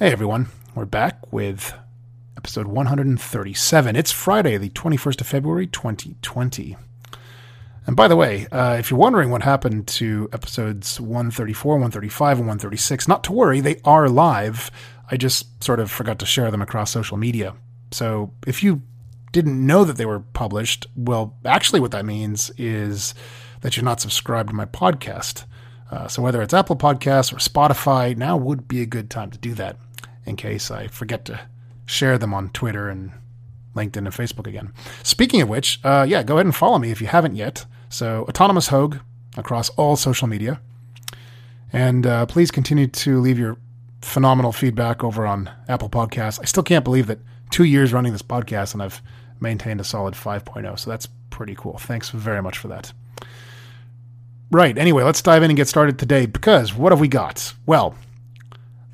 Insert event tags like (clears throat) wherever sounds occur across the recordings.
Hey everyone, we're back with episode 137. It's Friday, the 21st of February, 2020. And by the way, uh, if you're wondering what happened to episodes 134, 135, and 136, not to worry, they are live. I just sort of forgot to share them across social media. So if you didn't know that they were published, well, actually, what that means is that you're not subscribed to my podcast. Uh, so whether it's Apple Podcasts or Spotify, now would be a good time to do that in case I forget to share them on Twitter and LinkedIn and Facebook again. Speaking of which, uh, yeah, go ahead and follow me if you haven't yet. So, Autonomous Hoag across all social media. And uh, please continue to leave your phenomenal feedback over on Apple Podcasts. I still can't believe that two years running this podcast and I've maintained a solid 5.0. So that's pretty cool. Thanks very much for that. Right. Anyway, let's dive in and get started today because what have we got? Well,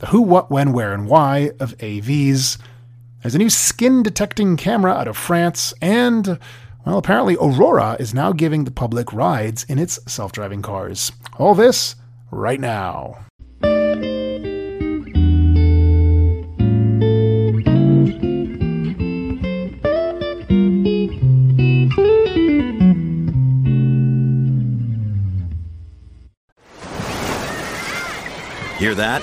the who, what, when, where, and why of AVs. There's a new skin detecting camera out of France, and, well, apparently Aurora is now giving the public rides in its self driving cars. All this right now. Hear that?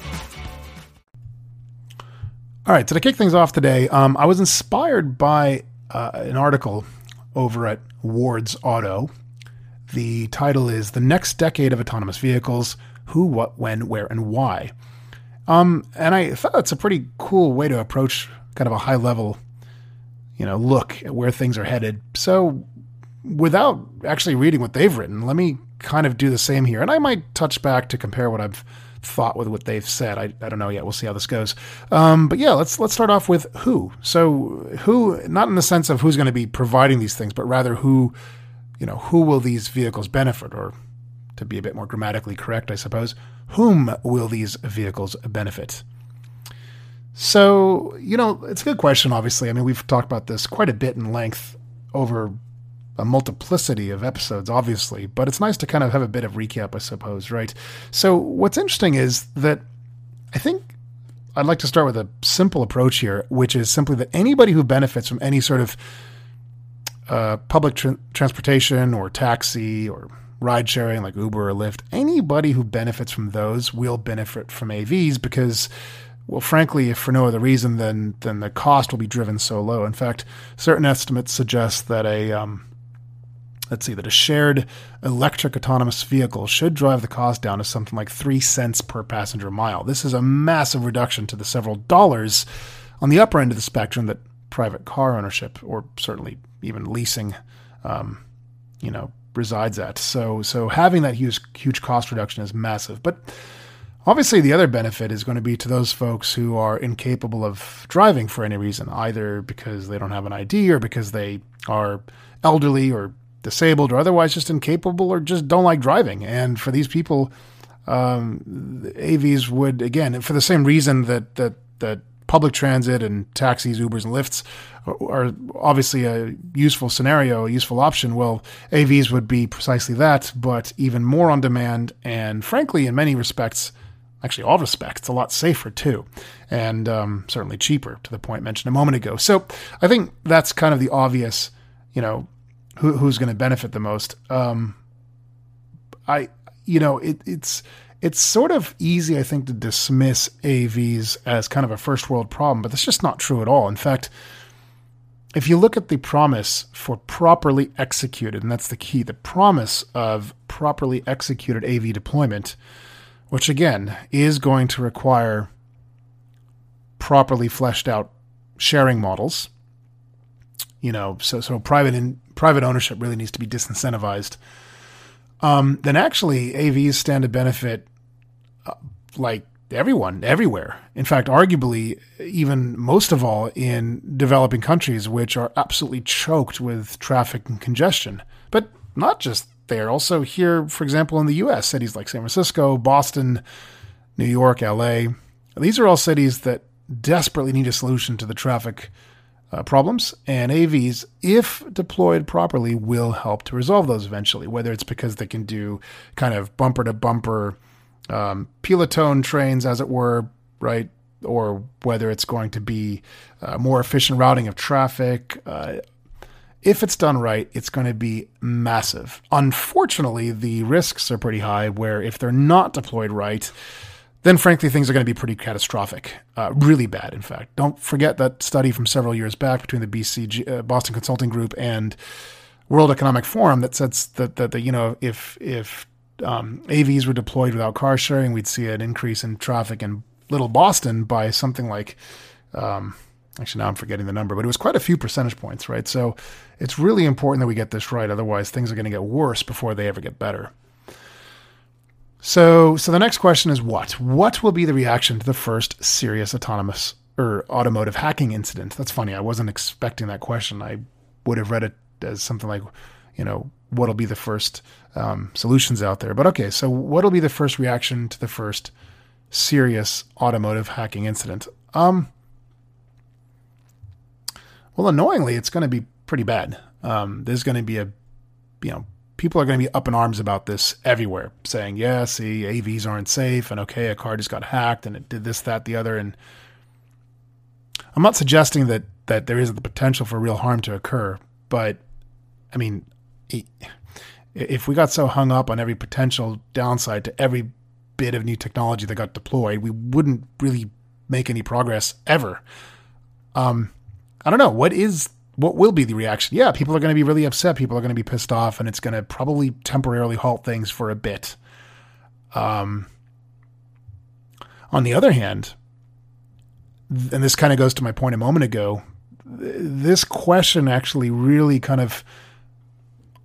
All right, so to kick things off today, um, I was inspired by uh, an article over at Ward's Auto. The title is The Next Decade of Autonomous Vehicles Who, What, When, Where, and Why. Um, and I thought that's a pretty cool way to approach kind of a high level, you know, look at where things are headed. So, without actually reading what they've written, let me kind of do the same here. And I might touch back to compare what I've thought with what they've said. I, I don't know yet. We'll see how this goes. Um, but yeah, let's let's start off with who. So who, not in the sense of who's going to be providing these things, but rather who, you know, who will these vehicles benefit, or to be a bit more grammatically correct, I suppose, whom will these vehicles benefit? So you know, it's a good question. Obviously, I mean, we've talked about this quite a bit in length over a multiplicity of episodes, obviously, but it's nice to kind of have a bit of recap, I suppose, right? So, what's interesting is that I think I'd like to start with a simple approach here, which is simply that anybody who benefits from any sort of uh, public tra- transportation or taxi or ride sharing like Uber or Lyft, anybody who benefits from those will benefit from AVs because well, frankly, if for no other reason than than the cost will be driven so low. In fact, certain estimates suggest that a um, let's see, that a shared electric autonomous vehicle should drive the cost down to something like three cents per passenger mile. This is a massive reduction to the several dollars on the upper end of the spectrum that private car ownership, or certainly even leasing, um, you know, resides at. So, so having that huge, huge cost reduction is massive. But obviously, the other benefit is going to be to those folks who are incapable of driving for any reason, either because they don't have an ID or because they are elderly or disabled or otherwise just incapable or just don't like driving. And for these people, um, AVs would again for the same reason that that that public transit and taxis, Ubers, and Lyfts are obviously a useful scenario, a useful option. Well, AVs would be precisely that, but even more on demand, and frankly, in many respects, actually all respects, a lot safer too, and um, certainly cheaper. To the point mentioned a moment ago. So I think that's kind of the obvious, you know, who, who's going to benefit the most. Um, I, you know, it, it's it's sort of easy, I think, to dismiss AVs as kind of a first world problem, but that's just not true at all. In fact, if you look at the promise for properly executed, and that's the key, the promise of properly executed AV deployment, which again is going to require properly fleshed out sharing models. You know, so so private in, private ownership really needs to be disincentivized. Um, then actually AVs stand to benefit uh, like everyone, everywhere. In fact, arguably, even most of all in developing countries, which are absolutely choked with traffic and congestion. But not just there, also here, for example, in the US, cities like San Francisco, Boston, New York, LA. These are all cities that desperately need a solution to the traffic uh, problems, and AVs, if deployed properly, will help to resolve those eventually. Whether it's because they can do kind of bumper to bumper um, trains, as it were, right? Or whether it's going to be uh, more efficient routing of traffic. Uh, if it's done right, it's going to be massive. Unfortunately, the risks are pretty high where if they're not deployed right, then frankly things are going to be pretty catastrophic, uh, really bad. In fact, don't forget that study from several years back between the BCG, uh, Boston Consulting Group and World Economic Forum that says that that, that you know if if um, AVs were deployed without car sharing, we'd see an increase in traffic in Little Boston by something like. Um, actually, now I'm forgetting the number, but it was quite a few percentage points, right? So it's really important that we get this right. Otherwise, things are going to get worse before they ever get better. So, so the next question is what? What will be the reaction to the first serious autonomous or automotive hacking incident? That's funny. I wasn't expecting that question. I would have read it as something like, you know, what'll be the first um, solutions out there? But okay, so what'll be the first reaction to the first serious automotive hacking incident? Um, well, annoyingly, it's going to be pretty bad. Um, there's going to be a, you know, people are going to be up in arms about this everywhere, saying, yeah, see, AVs aren't safe, and okay, a car just got hacked, and it did this, that, the other. And I'm not suggesting that that there isn't the potential for real harm to occur, but I mean, if we got so hung up on every potential downside to every bit of new technology that got deployed, we wouldn't really make any progress ever. Um, I don't know what is what will be the reaction? Yeah, people are going to be really upset. People are going to be pissed off, and it's going to probably temporarily halt things for a bit. Um, on the other hand, and this kind of goes to my point a moment ago, this question actually really kind of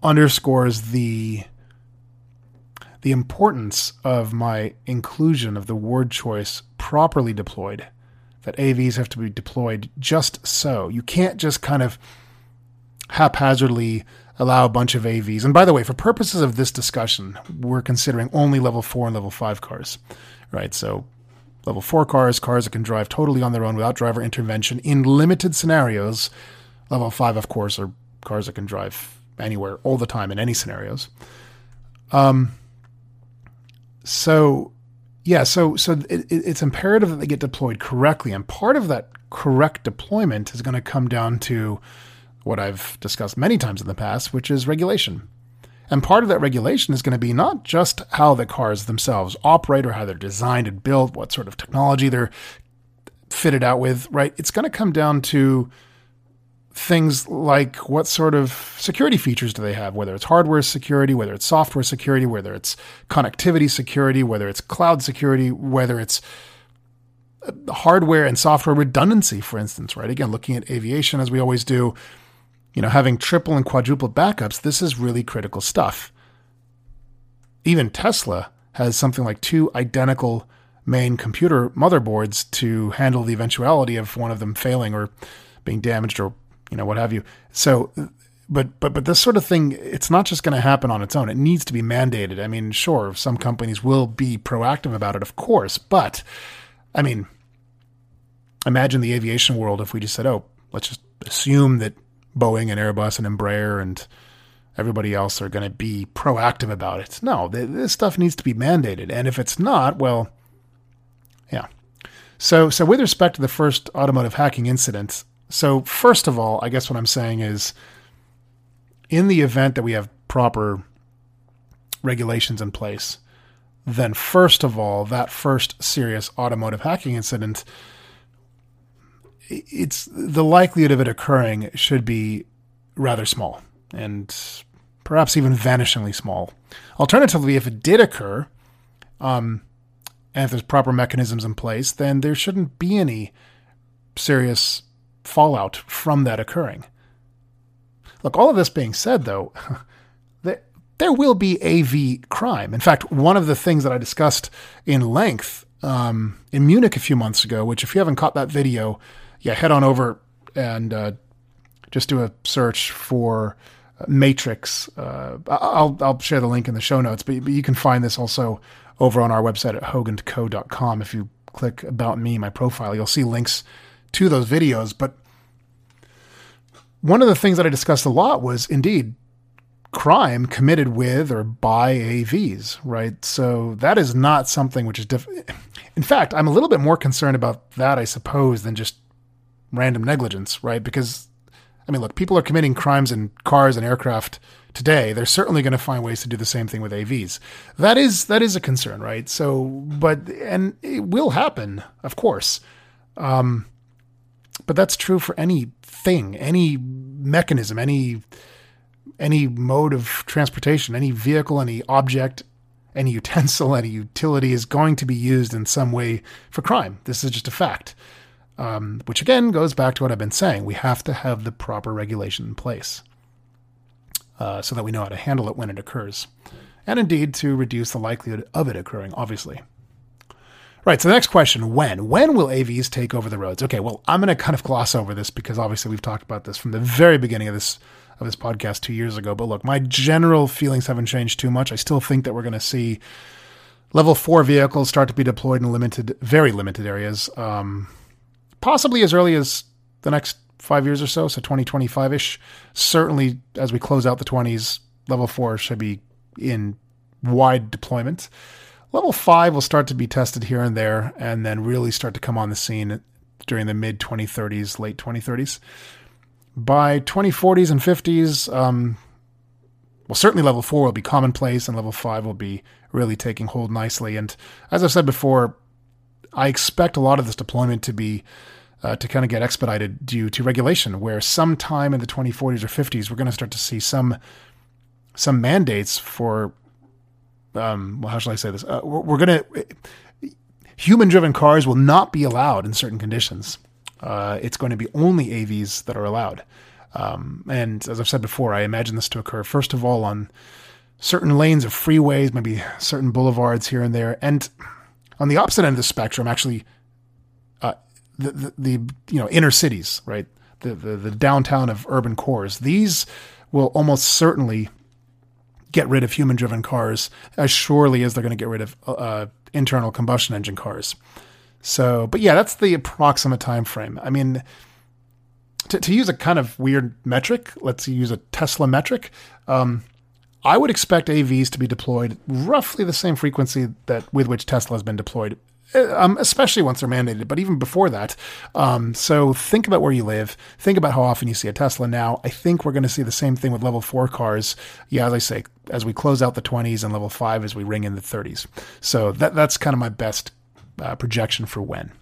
underscores the the importance of my inclusion of the word choice properly deployed that AVs have to be deployed just so. You can't just kind of haphazardly allow a bunch of AVs. And by the way, for purposes of this discussion, we're considering only level four and level five cars, right? So level four cars, cars that can drive totally on their own without driver intervention in limited scenarios. Level five, of course, are cars that can drive anywhere all the time in any scenarios. Um, so yeah, so so it, it's imperative that they get deployed correctly, and part of that correct deployment is going to come down to what I've discussed many times in the past, which is regulation. And part of that regulation is going to be not just how the cars themselves operate or how they're designed and built, what sort of technology they're fitted out with, right? It's going to come down to things like what sort of security features do they have, whether it's hardware security, whether it's software security, whether it's connectivity security, whether it's cloud security, whether it's uh, hardware and software redundancy, for instance, right? Again, looking at aviation as we always do, you know, having triple and quadruple backups, this is really critical stuff. Even Tesla has something like two identical main computer motherboards to handle the eventuality of one of them failing or being damaged or you know, what have you. So, but but but this sort of thing, it's not just going to happen on its own. It needs to be mandated. I mean, sure, some companies will be proactive about it, of course, but I mean, imagine the aviation world if we just said, oh, let's just assume that Boeing and Airbus and Embraer and everybody else are going to be proactive about it. No, this stuff needs to be mandated, and if it's not, well, yeah. So, so with respect to the first automotive hacking incident, so, first of all, I guess what I'm saying is in the event that we have proper regulations in place, then first of all, that first serious automotive hacking incident, it's the likelihood of it occurring should be rather small and perhaps even vanishingly small. Alternatively, if it did occur, um, and if there's proper mechanisms in place, then there shouldn't be any serious fallout from that occurring. Look, all of this being said, though, (laughs) there will be AV crime. In fact, one of the things that I discussed in length um, in Munich a few months ago, which if you haven't caught that video, yeah, head on over and uh, just do a search for Matrix. Uh, I'll I'll share the link in the show notes, but, but you can find this also over on our website at hoagandco.com. If you click about me, my profile, you'll see links to those videos. But one of the things that I discussed a lot was indeed crime committed with or by AVs, right? So that is not something which is diff- in fact, I'm a little bit more concerned about that, I suppose, than just random negligence, right? Because I mean, look, people are committing crimes in cars and aircraft today. They're certainly going to find ways to do the same thing with AVs. That is that is a concern, right? So, but and it will happen, of course. Um, but that's true for anything, any mechanism, any any mode of transportation, any vehicle, any object, any utensil, (laughs) any utility is going to be used in some way for crime. This is just a fact. Um, which again goes back to what I've been saying. We have to have the proper regulation in place uh, so that we know how to handle it when it occurs. And indeed, to reduce the likelihood of it occurring, obviously. Right, so the next question when? When will AVs take over the roads? Okay, well, I'm going to kind of gloss over this because obviously we've talked about this from the very beginning of this of this podcast two years ago. But look, my general feelings haven't changed too much. I still think that we're going to see level four vehicles start to be deployed in limited, very limited areas. Um, possibly as early as the next five years or so, so 2025 ish. Certainly, as we close out the 20s, level four should be in wide deployment. Level five will start to be tested here and there, and then really start to come on the scene during the mid 2030s, late 2030s. By 2040s and 50s, um, well, certainly level four will be commonplace, and level five will be really taking hold nicely. And as I've said before, I expect a lot of this deployment to be uh, to kind of get expedited due to regulation, where sometime in the 2040s or 50s, we're going to start to see some some mandates for. Um, well, how shall I say this? Uh, we're, we're going to human-driven cars will not be allowed in certain conditions. Uh, it's going to be only AVs that are allowed. Um, and as I've said before, I imagine this to occur first of all on certain lanes of freeways, maybe certain boulevards here and there, and on the opposite end of the spectrum, actually, uh, the, the, the you know inner cities, right, the, the the downtown of urban cores. These will almost certainly get rid of human-driven cars as surely as they're going to get rid of uh, internal combustion engine cars. So, but yeah, that's the approximate time frame. I mean, to, to use a kind of weird metric, let's use a Tesla metric. Um, I would expect AVs to be deployed roughly the same frequency that with which Tesla has been deployed, uh, um, especially once they're mandated, but even before that. Um, so think about where you live. Think about how often you see a Tesla now. I think we're going to see the same thing with level four cars. Yeah, as I say, as we close out the 20s and level five as we ring in the 30s. So that that's kind of my best uh, projection for when.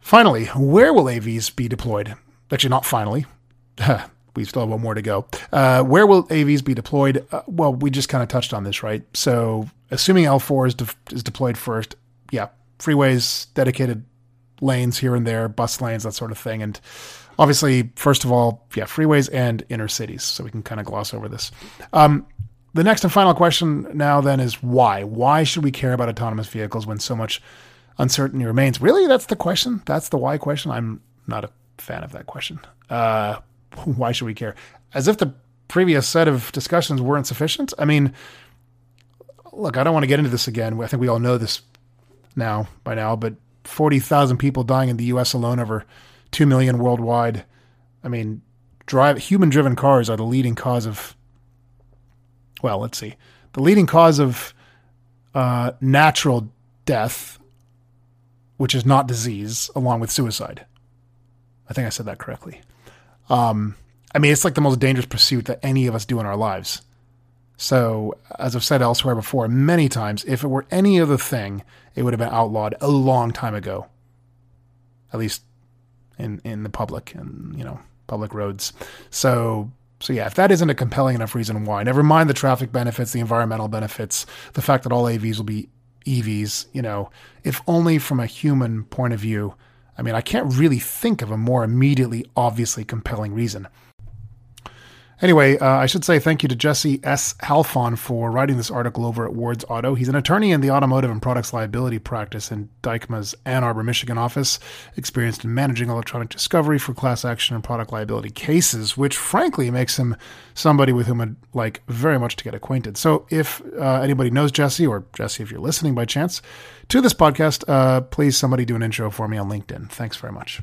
Finally, where will AVs be deployed? Actually, not finally. (laughs) we still have one more to go. Uh, where will AVs be deployed? Uh, well, we just kind of touched on this, right? So, assuming L4 is, de- is deployed first, yeah, freeways, dedicated lanes here and there, bus lanes, that sort of thing. And obviously, first of all, yeah, freeways and inner cities. So we can kind of gloss over this. Um, the next and final question now then is why? Why should we care about autonomous vehicles when so much uncertainty remains? Really, that's the question. That's the why question. I'm not a fan of that question. Uh, (laughs) why should we care? As if the previous set of discussions weren't sufficient. I mean, look, I don't want to get into this again. I think we all know this now by now, but 40,000 people dying in the US alone over 2 million worldwide. I mean, drive human driven cars are the leading cause of well, let's see. The leading cause of uh, natural death, which is not disease, along with suicide. I think I said that correctly. Um, I mean, it's like the most dangerous pursuit that any of us do in our lives. So, as I've said elsewhere before, many times, if it were any other thing, it would have been outlawed a long time ago. At least in in the public and you know public roads. So so yeah, if that isn't a compelling enough reason why, never mind the traffic benefits, the environmental benefits, the fact that all AVs will be EVs, you know, if only from a human point of view, I mean, I can't really think of a more immediately obviously compelling reason. Anyway, uh, I should say thank you to Jesse S. Halfon for writing this article over at Ward's Auto. He's an attorney in the automotive and products liability practice in Dykema's Ann Arbor, Michigan office, experienced in managing electronic discovery for class action and product liability cases, which frankly makes him somebody with whom I'd like very much to get acquainted. So if uh, anybody knows Jesse, or Jesse, if you're listening by chance to this podcast, uh, please somebody do an intro for me on LinkedIn. Thanks very much.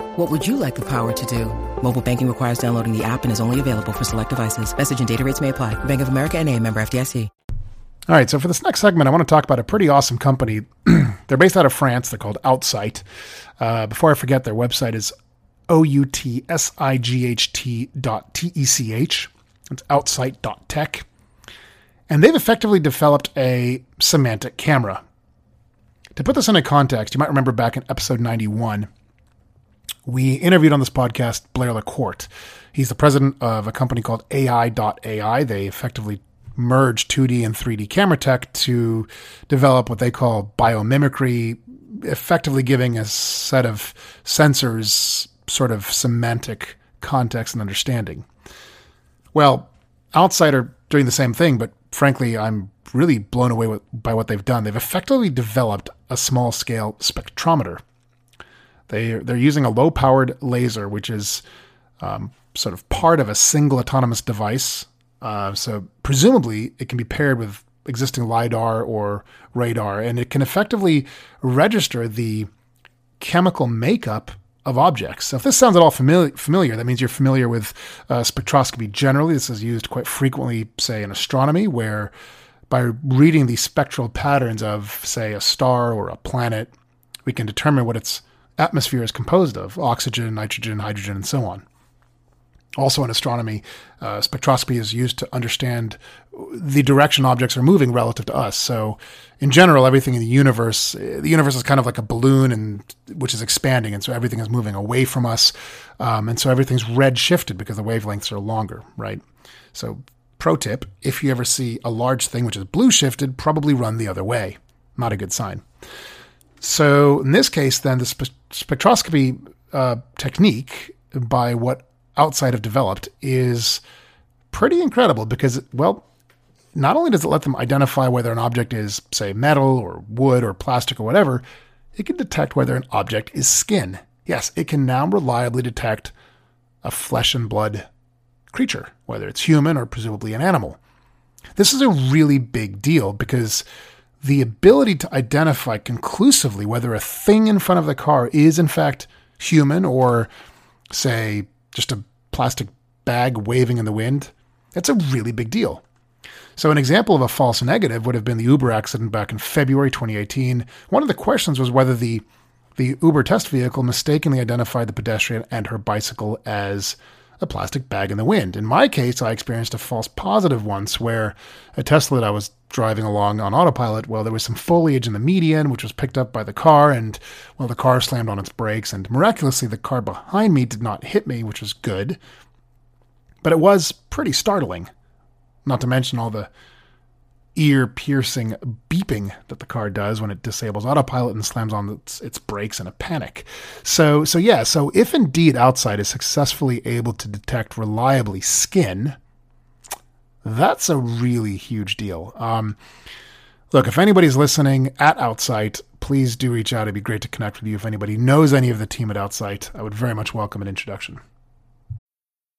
What would you like the power to do? Mobile banking requires downloading the app and is only available for select devices. Message and data rates may apply. Bank of America and a member FDIC. All right, so for this next segment, I want to talk about a pretty awesome company. (clears throat) They're based out of France. They're called Outsight. Uh, before I forget, their website is O-U-T-S-I-G-H-T dot T-E-C-H. It's outsight dot tech. And they've effectively developed a semantic camera. To put this into context, you might remember back in episode 91, we interviewed on this podcast Blair LaCourte. He's the president of a company called AEye.ai. They effectively merge 2D and 3D camera tech to develop what they call biomimicry, effectively giving a set of sensors sort of semantic context and understanding. Well, Outsider doing the same thing, but frankly, I'm really blown away with, by what they've done. They've effectively developed a small scale spectrometer. They, they're using a low powered laser, which is um, sort of part of a single autonomous device. Uh, so presumably it can be paired with existing LiDAR or radar, and it can effectively register the chemical makeup of objects. So if this sounds at all familiar, familiar that means you're familiar with uh, spectroscopy generally. This is used quite frequently, say, in astronomy, where by reading the spectral patterns of, say, a star or a planet, we can determine what its atmosphere is composed of oxygen, nitrogen, hydrogen, and so on. Also, in astronomy, uh, spectroscopy is used to understand the direction objects are moving relative to us. So, in general, everything in the universe, the universe is kind of like a balloon, and which is expanding, and so everything is moving away from us, um, and so everything's red shifted because the wavelengths are longer, right? So, pro tip: if you ever see a large thing which is blue shifted, probably run the other way. Not a good sign. So, in this case, then the spe- spectroscopy uh, technique by what Outsight have developed is pretty incredible because, well, not only does it let them identify whether an object is, say, metal or wood or plastic or whatever, it can detect whether an object is skin. Yes, it can now reliably detect a flesh and blood creature, whether it's human or presumably an animal. This is a really big deal because the ability to identify conclusively whether a thing in front of the car is in fact human or, say, just a plastic bag waving in the wind, that's a really big deal. So, an example of a false negative would have been the Uber accident back in February 2018. One of the questions was whether the the Uber test vehicle mistakenly identified the pedestrian and her bicycle as a plastic bag in the wind. In my case, I experienced a false positive once where a Tesla that I was driving along on autopilot, well, there was some foliage in the median, which was picked up by the car, and, well, the car slammed on its brakes, and miraculously, the car behind me did not hit me, which was good. But it was pretty startling, not to mention all the ear piercing beeping that the car does when it disables autopilot and slams on its, its brakes in a panic. So, so yeah, so if indeed Outsight is successfully able to detect reliably skin, that's a really huge deal. Um, look, if anybody's listening at Outsight, please do reach out. It'd be great to connect with you. If anybody knows any of the team at Outsight, I would very much welcome an introduction.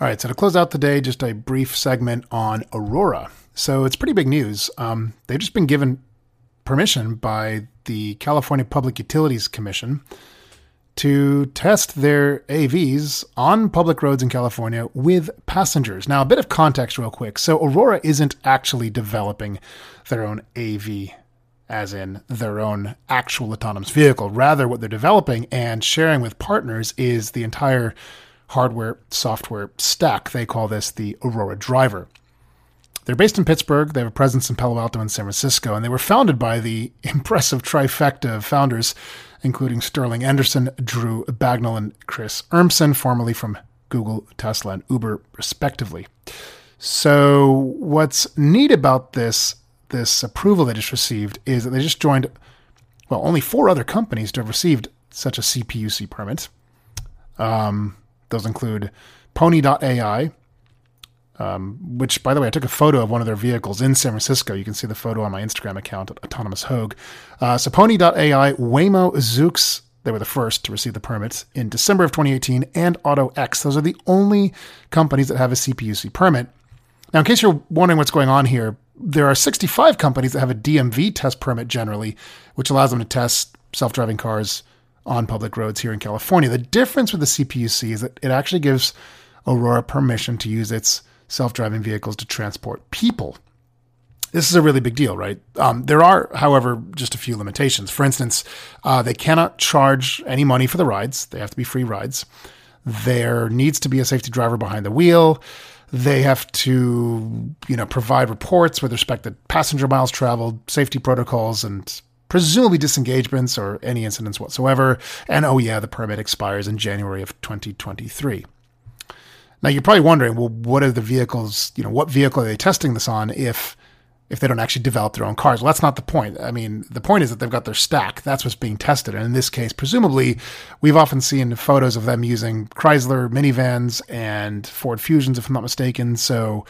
All right, so to close out the day, just a brief segment on Aurora. So it's pretty big news. Um, they've just been given permission by the California Public Utilities Commission to test their AVs on public roads in California with passengers. Now, a bit of context, real quick. So, Aurora isn't actually developing their own AV, as in their own actual autonomous vehicle. Rather, what they're developing and sharing with partners is the entire hardware software stack. They call this the Aurora Driver. They're based in Pittsburgh. They have a presence in Palo Alto and San Francisco, and they were founded by the (laughs) impressive trifecta of founders including Sterling Anderson, Drew Bagnell, and Chris Urmson, formerly from Google, Tesla, and Uber, respectively. So, what's neat about this this approval they just received is that they just joined, well, only four other companies to have received such a CPUC permit. Um, those include Pony.ai, um, which, by the way, I took a photo of one of their vehicles in San Francisco. You can see the photo on my Instagram account at Autonomous Hoag. Uh, so Pony.ai, Waymo, Zoox, they were the first to receive the permits in December of 2018, and AutoX. Those are the only companies that have a CPUC permit. Now, in case you're wondering what's going on here, there are 65 companies that have a DMV test permit generally, which allows them to test self driving cars on public roads here in California. The difference with the CPUC is that it actually gives Aurora permission to use its self driving vehicles to transport people. This is a really big deal, right? Um, there are, however, just a few limitations. For instance, uh, they cannot charge any money for the rides, they have to be free rides. There needs to be a safety driver behind the wheel. They have to, you know, provide reports with respect to passenger miles traveled, safety protocols, and presumably disengagements or any incidents whatsoever. And oh yeah, the permit expires in January of 2023. Now you're probably wondering, well, what are the vehicles? You know, what vehicle are they testing this on if if they don't actually develop their own cars? Well, that's not the point. I mean, the point is that they've got their stack. That's what's being tested. And in this case, presumably, we've often seen photos of them using Chrysler minivans and Ford Fusions, if I'm not mistaken. So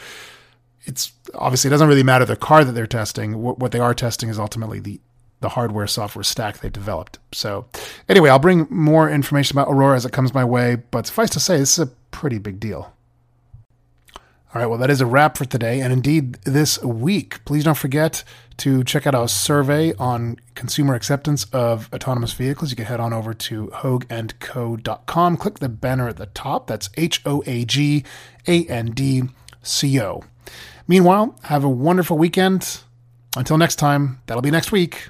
it's obviously it doesn't really matter the car that they're testing. What, what they are testing is ultimately the the hardware software stack they've developed. So, anyway, I'll bring more information about Aurora as it comes my way, but suffice to say, this is a pretty big deal. All right, well, that is a wrap for today, and indeed this week. Please don't forget to check out our survey on consumer acceptance of autonomous vehicles. You can head on over to hoagandco.com, click the banner at the top. That's H O A G A N D C O. Meanwhile, have a wonderful weekend. Until next time, that'll be next week.